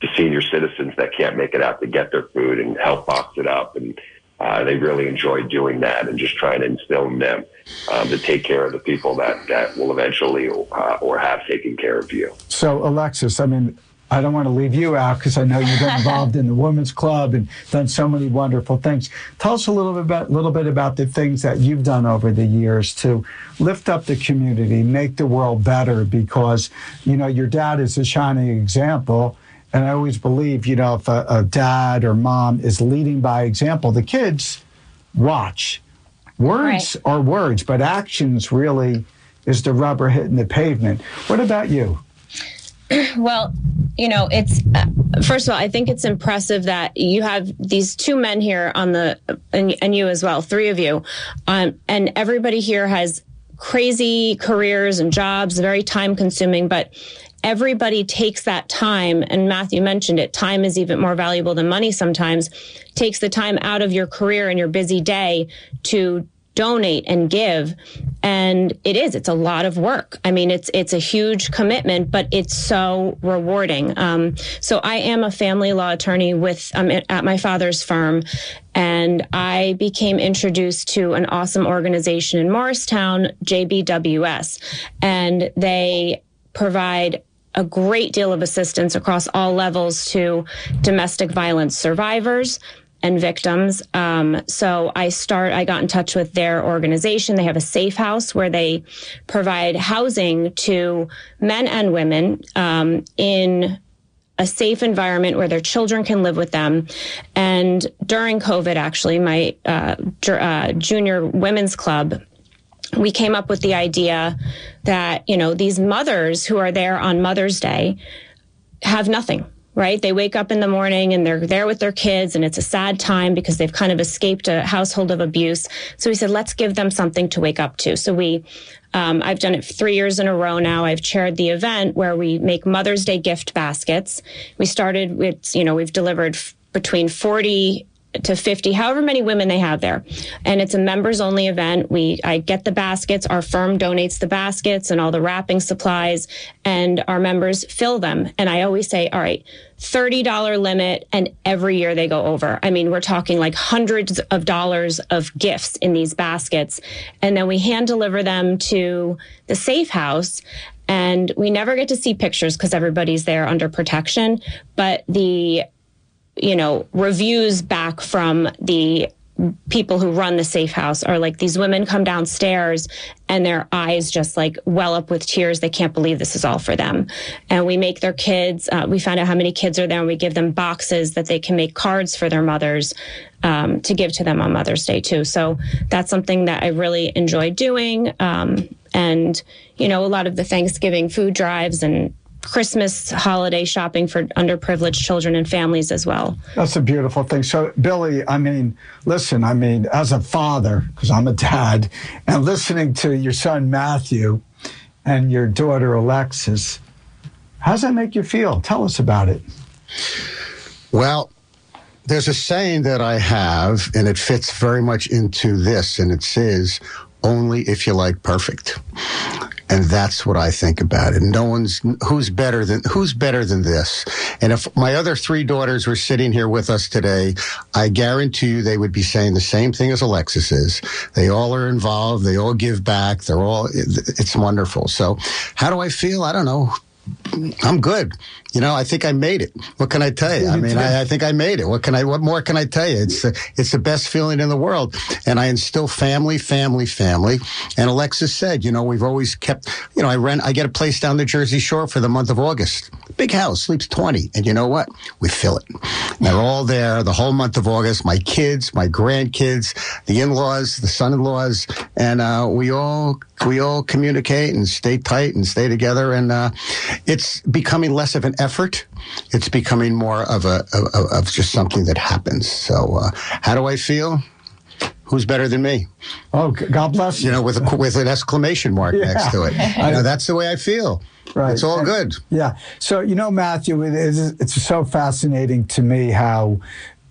to senior citizens that can't make it out to get their food and help box it up. And uh, they really enjoy doing that and just trying to instill in them um, to take care of the people that, that will eventually uh, or have taken care of you. So, Alexis, I mean, I don't want to leave you out because I know you've been involved in the women's club and done so many wonderful things. Tell us a little bit about, little bit about the things that you've done over the years to lift up the community, make the world better. Because you know your dad is a shining example, and I always believe you know if a, a dad or mom is leading by example, the kids watch. Words Right. are words, but actions really is the rubber hitting the pavement. What about you? Well, you know, it's uh, first of all, I think it's impressive that you have these two men here on the and, and you as well, three of you, um, and everybody here has crazy careers and jobs, very time consuming, but everybody takes that time and Matthew mentioned it time is even more valuable than money sometimes takes the time out of your career and your busy day to donate and give. And it is it's a lot of work. I mean it's it's a huge commitment but it's so rewarding. Um, so i am a family law attorney with um, at my father's firm and i became introduced to an awesome organization in morristown jbws and they provide a great deal of assistance across all levels to domestic violence survivors and victims. Um, so I start. I got in touch with their organization. They have a safe house where they provide housing to men and women um, in a safe environment where their children can live with them. And during COVID, actually, my uh, uh, junior women's club we came up with the idea that you know these mothers who are there on mother's day have nothing right? They wake up in the morning and they're there with their kids and it's a sad time because they've kind of escaped a household of abuse. So we said let's give them something to wake up to. So we um, i've done it three years in a row now. I've chaired the event where we make mother's day gift baskets. We started with you know we've delivered f- between 40 to 50 however many women they have there. And it's a members only event. We i get the baskets. Our firm donates the baskets and all the wrapping supplies and our members fill them. And i always say all right $30 limit and every year they go over. I mean we're talking like hundreds of dollars of gifts in these baskets. And then we hand deliver them to the safe house and we never get to see pictures because everybody's there under protection. But the you know, reviews back from the people who run the safe house are like these women come downstairs and their eyes just like well up with tears. They can't believe this is all for them. And we make their kids, uh, we find out how many kids are there and we give them boxes that they can make cards for their mothers um, to give to them on Mother's Day too. So that's something that I really enjoy doing. Um, and, you know, a lot of the Thanksgiving food drives and Christmas holiday shopping for underprivileged children and families as well. That's a beautiful thing. So, Billy, I mean, listen, I mean, as a father, because I'm a dad, and listening to your son Matthew and your daughter Alexis, how does that make you feel? Tell us about it. Well, there's a saying that I have, and it fits very much into this, and it says, only if you like perfect. And that's what I think about it. No one's who's better than who's better than this. And if my other three daughters were sitting here with us today, I guarantee you they would be saying the same thing as Alexis is. They all are involved. They all give back. They're all. It's wonderful. So, how do I feel? I don't know. I'm good. You know, I think I made it. What can I tell you? I mean, I, I think I made it. What can I? What more can I tell you? It's the, it's the best feeling in the world, and I instill family, family, family. And Alexis said, you know, we've always kept. You know, I rent. I get a place down the Jersey Shore for the month of August. Big house, sleeps twenty, and you know what? We fill it. And they're all there the whole month of August. My kids, my grandkids, the in-laws, the son-in-laws, and uh, we all we all communicate and stay tight and stay together. And uh, it's becoming less of an effort. It's becoming more of a of, of just something that happens. So, uh, how do I feel? Who's better than me? Oh, God bless you. You know, with a, with an exclamation mark next to it. You know, that's the way I feel. Right. It's all And- good. Yeah. So, you know, Matthew, it is, it's so fascinating to me how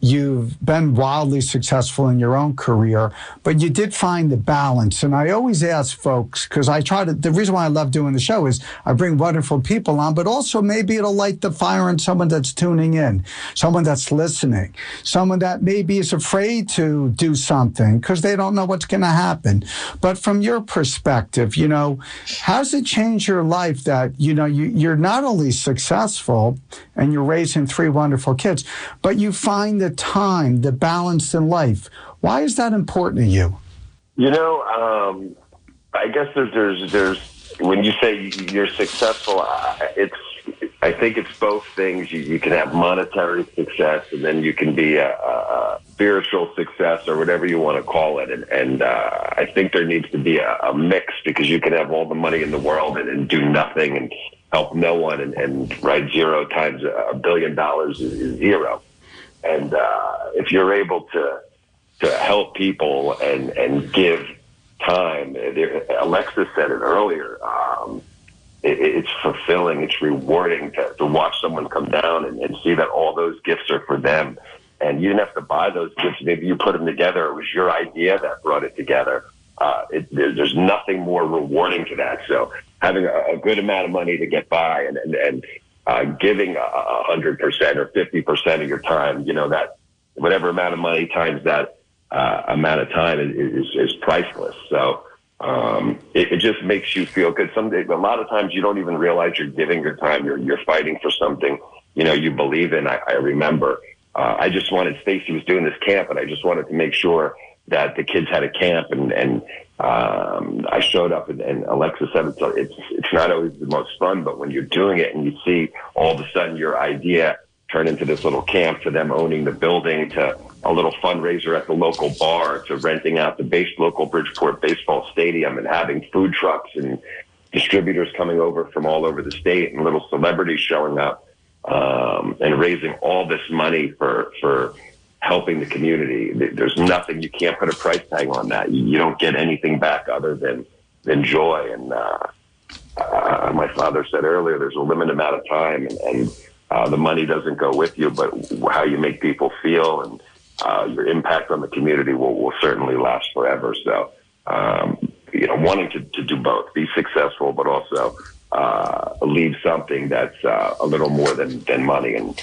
you've been wildly successful in your own career, but you did find the balance. And I always ask folks, because I try to, the reason why I love doing the show is I bring wonderful people on, but also maybe it'll light the fire in someone that's tuning in, someone that's listening, someone that maybe is afraid to do something because they don't know what's going to happen. But from your perspective, you know, how's it changed your life that, you know, you, you're not only successful and you're raising three wonderful kids, but you find the time, the balance in life. Why is that important to you? You know, um, I guess there's, there's, there's, when you say you're successful, it's, I think it's both things. You, you can have monetary success, and then you can be a, a, spiritual success, or whatever you want to call it. And, and uh, I think there needs to be a, a, mix because you can have all the money in the world and, and do nothing and help no one, and, and zero times a billion dollars is, is zero. And uh, if you're able to to help people and and give time, there, Alexis said it earlier. Um, it, it's fulfilling. It's rewarding to, to watch someone come down and, and see that all those gifts are for them. And you didn't have to buy those gifts. Maybe you put them together. It was your idea that brought it together. Uh, it, there's nothing more rewarding to that. So having a, a, good amount of money to get by and, and, and uh, giving a hundred percent or fifty percent of your time, you know that whatever amount of money times that uh, amount of time is, is, is priceless. So um, it, it, just makes you feel good. Some a lot of times you don't even realize you're giving your time. You're you're fighting for something you know you believe in. I, I remember uh, I just wanted Stacy was doing this camp, and I just wanted to make sure that the kids had a camp and and um, I showed up and, and Alexa said it's, it's, it's not always the most fun, but when you're doing it and you see all of a sudden your idea turn into this little camp to them owning the building to a little fundraiser at the local bar to renting out the base local Bridgeport baseball stadium and having food trucks and distributors coming over from all over the state and little celebrities showing up um, and raising all this money for for helping the community. There's nothing you can't put a price tag on that. You don't get anything back other than than joy. And uh, uh, my father said earlier, there's a limited amount of time, and, and uh, the money doesn't go with you, but how you make people feel and uh, your impact on the community will, will certainly last forever. So, um, you know, wanting to, to do both, be successful, but also uh, leave something that's uh, a little more than, than money. And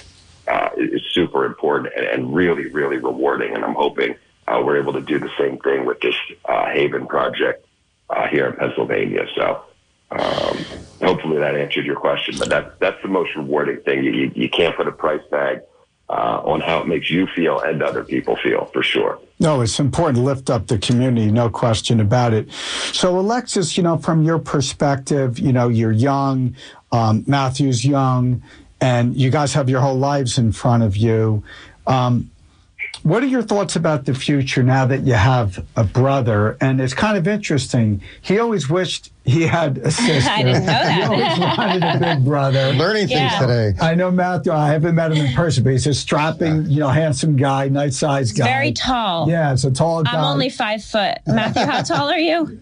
uh, is super important and, and, really, really rewarding. And I'm hoping uh, we're able to do the same thing with this uh, Haven project uh, here in Pennsylvania. So um, hopefully that answered your question. But that's that's the most rewarding thing. You, you, you can't put a price tag. Uh, on how it makes you feel and other people feel, for sure. No, it's important to lift up the community, no question about it. So, Alexis, you know, from your perspective, you know, you're young, um, Matthew's young, and you guys have your whole lives in front of you. Um, what are your thoughts about the future now that you have a brother? And it's kind of interesting. He always wished he had a sister. I didn't know that. he always wanted a big brother. Learning yeah. things today. I know Matthew. I haven't met him in person, but he's a strapping, you know, handsome guy, nice sized guy. Very tall. Yeah, it's a tall guy. I'm only five foot. Matthew, how tall are you?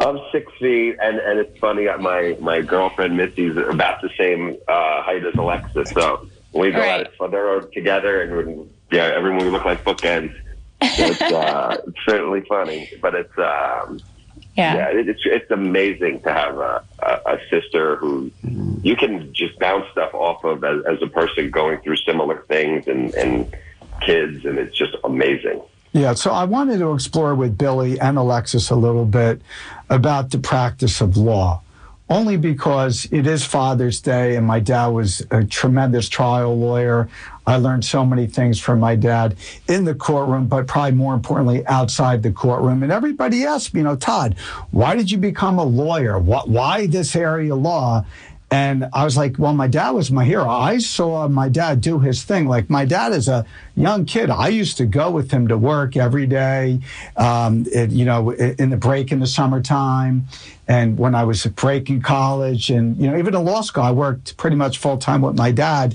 I'm six feet, and, and it's funny. My my girlfriend Missy's about the same uh, height as Alexis, so we go right. out they're together, and yeah, everyone we look like bookends. It's, uh, it's certainly funny, but it's um, yeah, yeah it, it's it's amazing to have a, a, a, sister who you can just bounce stuff off of as, as a person going through similar things and and kids, and it's just amazing. Yeah, so I wanted to explore with Billy and Alexis a little bit about the practice of law, only because it is Father's Day and my dad was a tremendous trial lawyer. I learned so many things from my dad in the courtroom, but probably more importantly, outside the courtroom. And everybody asked me, you know, Todd, why did you become a lawyer? Why this area of law? And I was like, well, my dad was my hero. I saw my dad do his thing. Like my dad is a young kid. I used to go with him to work every day, um, it, you know, in the break in the summertime. And when I was a break in college and, you know, even in law school, I worked pretty much full time with my dad.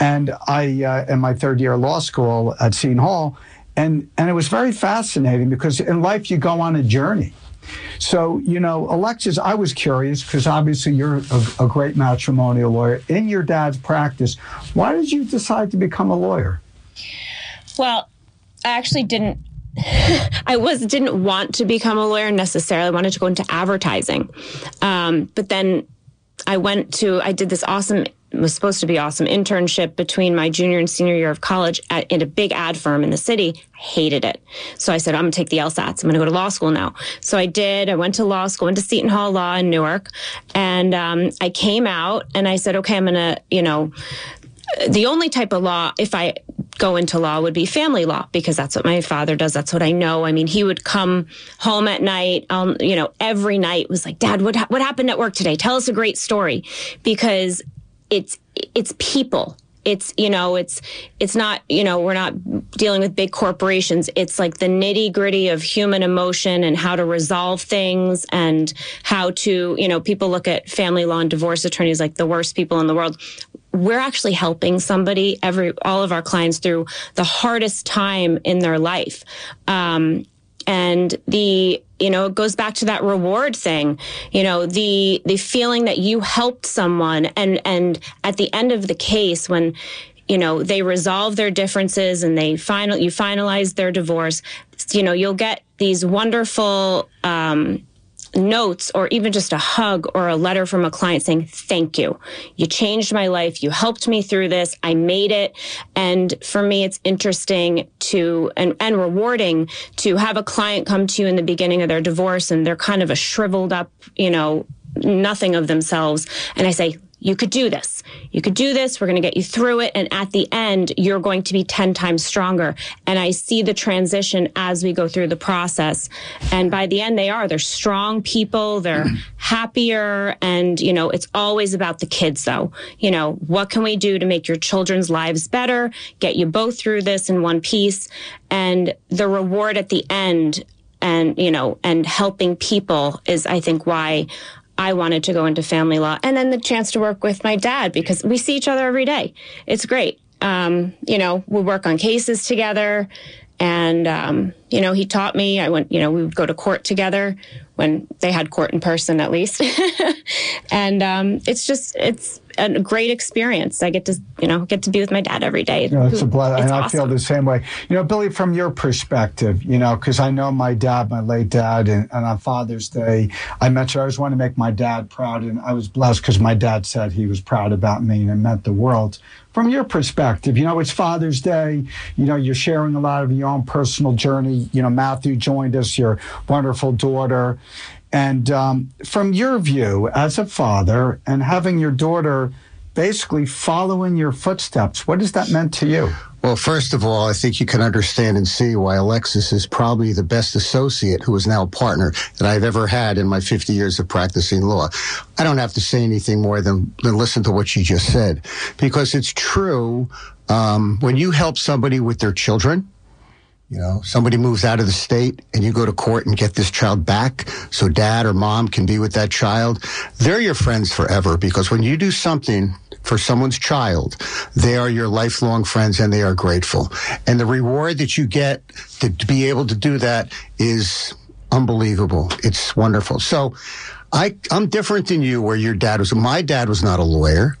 And I, uh, in my third year of law school at Seton Hall. And, and it was very fascinating because in life you go on a journey so, you know, Alexis, I was curious because obviously you're a, a, great matrimonial lawyer. In your dad's practice, why did you decide to become a lawyer? Well, I actually didn't. I was didn't want to become a lawyer necessarily. I wanted to go into advertising, um, but then I went to. I did this awesome was supposed to be awesome internship between my junior and senior year of college at, in a big ad firm in the city. I hated it. So I said, I'm going to take the LSATs. I'm going to go to law school now. So I did. I went to law school, went to Seton Hall Law in Newark. And um, I came out and I said, okay, I'm going to, you know, the only type of law, if I go into law, would be family law because that's what my father does. That's what I know. I mean, he would come home at night, um, you know, every night was like, Dad, what what happened at work today? Tell us a great story, because it's it's people. It's you know it's it's not you know we're not dealing with big corporations. It's like the nitty gritty of human emotion and how to resolve things and how to you know people look at family law and divorce attorneys like the worst people in the world. We're actually helping somebody every all of our clients through the hardest time in their life. Um, and the you know it goes back to that reward thing you know the the feeling that you helped someone and and at the end of the case when you know they resolve their differences and they final you finalize their divorce you know you'll get these wonderful um, notes or even just a hug or a letter from a client saying, thank you. You changed my life. You helped me through this. I made it. And for me, it's interesting to and, and rewarding to have a client come to you in the beginning of their divorce and they're kind of a shriveled up, you know, nothing of themselves. And I say, you could do this. You could do this. We're going to get you through it. And at the end, you're going to be 10 times stronger. And I see the transition as we go through the process. And by the end, they are. They're strong people. They're happier. And, you know, it's always about the kids, though. You know, what can we do to make your children's lives better, get you both through this in one piece? And the reward at the end and you know and helping people is i think why I wanted to go into family law and then the chance to work with my dad because we see each other every day. It's great. Um, you know, we work on cases together and, um, you know, he taught me, I went, you know, we would go to court together when they had court in person at least. and, um, it's just, it's, a great experience. I get to, you know, get to be with my dad every day. You know, it's a blessing. And awesome. I feel the same way. You know, Billy, from your perspective, you know, because I know my dad, my late dad, and, and on Father's Day, I met you. I always want to make my dad proud. And I was blessed because my dad said he was proud about me and it meant the world. From your perspective, you know, it's Father's Day. You know, you're sharing a lot of your own personal journey. You know, Matthew joined us, your wonderful daughter. And um, from your view as a father and having your daughter basically follow in your footsteps, what has that meant to you? Well, first of all, I think you can understand and see why Alexis is probably the best associate who is now a partner that I've ever had in my 50 years of practicing law. I don't have to say anything more than, than listen to what she just said because it's true. Um, when you help somebody with their children, you know, somebody moves out of the state and you go to court and get this child back so dad or mom can be with that child. They're your friends forever because when you do something for someone's child, they are your lifelong friends and they are grateful. And the reward that you get to, be able to do that is unbelievable. It's wonderful. So I, I'm different than you where your dad was. My dad was not a lawyer.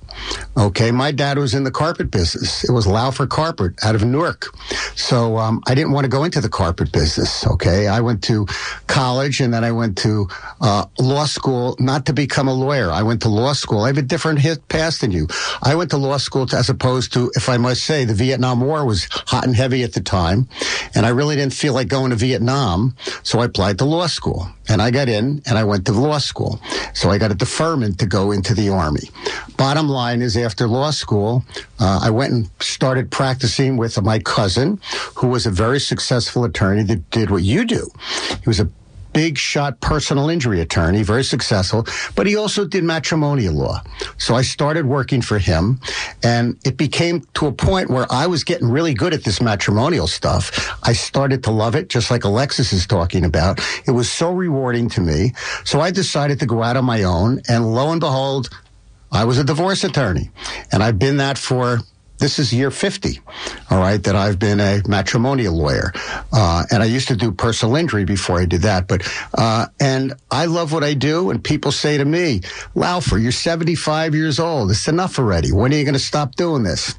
Okay. My dad was in the carpet business. It was Laufer Carpet out of Newark. So, um, I didn't want to go into the carpet business. Okay. I went to college and then I went to, uh, law school, not to become a lawyer. I went to law school. I have a different hit past than you. I went to law school to, as opposed to, if I must say, the Vietnam War was hot and heavy at the time. And I really didn't feel like going to Vietnam. So I applied to law school and I got in and I went to law school. So I got a deferment to go into the army. Bottom line is after law school, uh, I went and started practicing with my cousin, who was a very successful attorney that did what you do. He was a big shot personal injury attorney, very successful, but he also did matrimonial law. So I started working for him and it became to a point where I was getting really good at this matrimonial stuff. I started to love it, just like Alexis is talking about. It was so rewarding to me. So I decided to go out on my own and lo and behold, I was a divorce attorney and I've been that for this is year 50, all right, that I've been a matrimonial lawyer. Uh, and I used to do personal injury before I did that. But, uh, and I love what I do. And people say to me, Laufer, you're 75 years old. It's enough already. When are you going to stop doing this?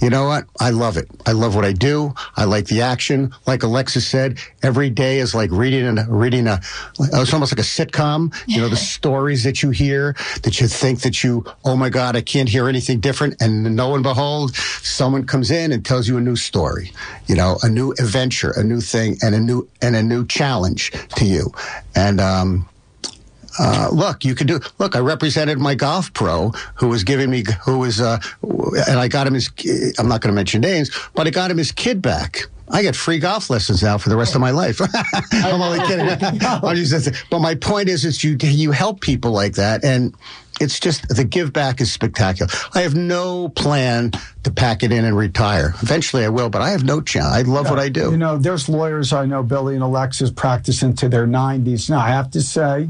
You know what? I love it. I love what I do. I like the action. Like Alexis said, every day is like reading a, reading a, it's almost like a sitcom. You know, the stories that you hear that you think that you, oh my God, I can't hear anything different. And lo and behold, someone comes in and tells you a new story, you know, a new adventure, a new thing and a new, and a new challenge to you. And, um, uh, look, you can do. Look, I represented my golf pro who was giving me, who was, uh, and I got him his. I'm not going to mention names, but I got him his kid back. I get free golf lessons now for the rest of my life. I'm only kidding. but my point is, is you you help people like that, and it's just the give back is spectacular. I have no plan to pack it in and retire. Eventually, I will, but I have no chance. I love what I do. You know, there's lawyers I know, Billy and Alexis, practice into their 90s. Now, I have to say,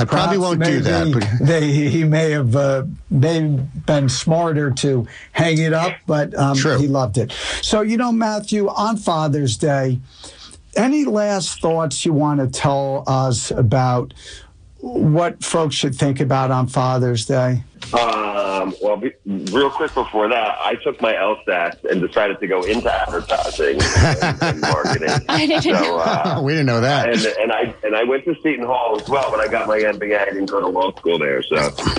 I probably won't do that. But they, he may have uh, may been smarter to hang it up, but um, he loved it. So you know, Matthew, on Father's Day, any last thoughts you want to tell us about what folks should think about on Father's Day? Um, well, be, real quick before that, I took my LSAT and decided to go into advertising and, and marketing. I didn't so, know. Uh, we didn't know that. And, and, I and I went to Seton Hall as well, but I got my MBA. I didn't go to law school there. So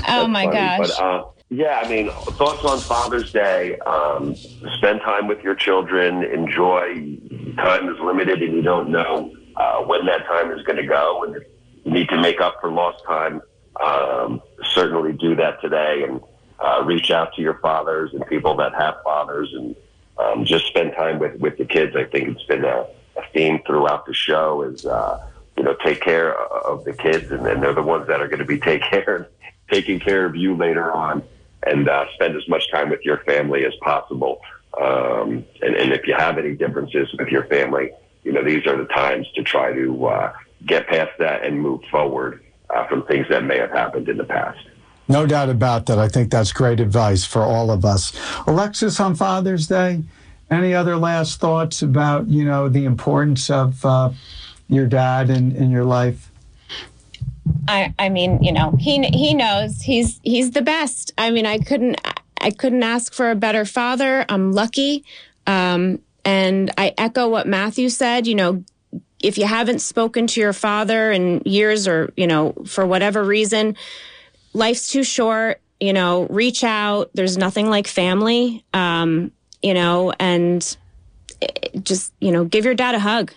oh my funny. gosh. But, uh, yeah, I mean, thoughts on Father's Day. Um, spend time with your children. Enjoy. Time is limited, and you don't know uh, when that time is going to go. And you need to make up for lost time um, certainly do that today and uh, reach out to your fathers and people that have fathers and um, just spend time with, with the kids. I think it's been a, a theme throughout the show is, uh, you know, take care of the kids and, they're the ones that are going to be take care, taking care of you later on and uh, spend as much time with your family as possible. Um, and, and if you have any differences with your family, you know, these are the times to try to uh, get past that and move forward uh, from things that may have happened in the past. No doubt about that. I think that's great advice for all of us. Alexis, on Father's Day, any other last thoughts about you know the importance of uh, your dad in, in your life? I I mean you know he he knows he's he's the best. I mean I couldn't I couldn't ask for a better father. I'm lucky. Um, and I echo what Matthew said. You know, if you haven't spoken to your father in years or, you know, for whatever reason, life's too short, you know, reach out. There's nothing like family, um, you know, and just, you know, give your dad a hug.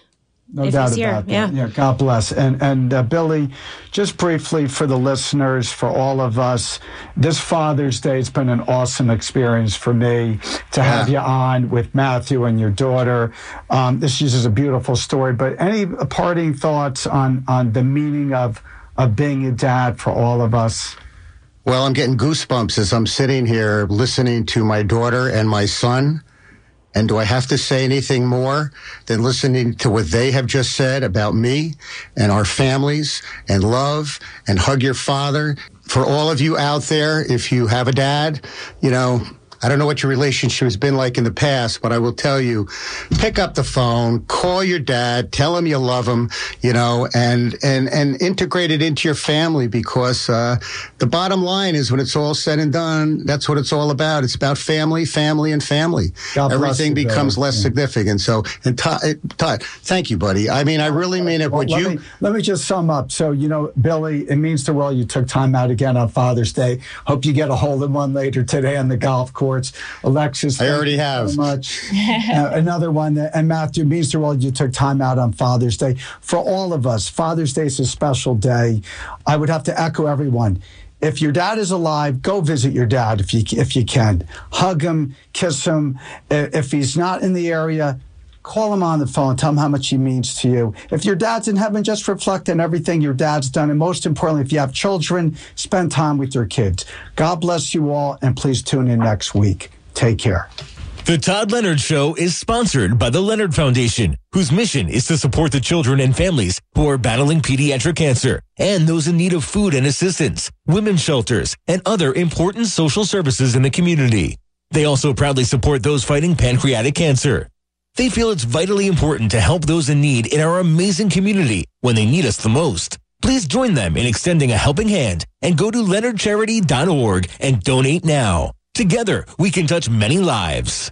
No doubt about here. that. Yeah. yeah. God bless. And and uh, Billy, just briefly for the listeners, for all of us, this Father's Day has been an awesome experience for me to yeah. have you on with Matthew and your daughter. Um, this is a beautiful story. But any parting thoughts on on the meaning of of being a dad for all of us? Well, I'm getting goosebumps as I'm sitting here listening to my daughter and my son and do I have to say anything more than listening to what they have just said about me and our families and love and hug your father? For all of you out there, if you have a dad, you know, I don't know what your relationship has been like in the past, but I will tell you, pick up the phone, call your dad, tell him you love him, you know, and and and integrate it into your family because uh, the bottom line is when it's all said and done, that's what it's all about. It's about family, family, and family. God Everything you, becomes less yeah. significant. So, and Todd, Todd, thank you, buddy. I mean, I really mean it. Well, Would let you? Me, let me just sum up. So, you know, Billy, it means the world you took time out again on Father's Day. Hope you get a hold of one later today on the golf course sports. Alexis, I already have so much. uh, another one, that, and Matthew Meesterwald, you took time out on Father's Day. For all of us, Father's Day is a special day. I would have to echo everyone if your dad is alive, go visit your dad if you if you can. Hug him, kiss him. If he's not in the area, call him on the phone, tell him how much he means to you. If your dad's in heaven, just reflect on everything your dad's done. And most importantly, if you have children, spend time with your kids. God bless you all, and please tune in next week. Take care. The Todd Leonard Show is sponsored by the Leonard Foundation, whose mission is to support the children and families who are battling pediatric cancer and those in need of food and assistance, women's shelters, and other important social services in the community. They also proudly support those fighting pancreatic cancer. They feel it's vitally important to help those in need in our amazing community when they need us the most. Please join them in extending a helping hand and go to leonardcharity.org and donate now. Together, we can touch many lives.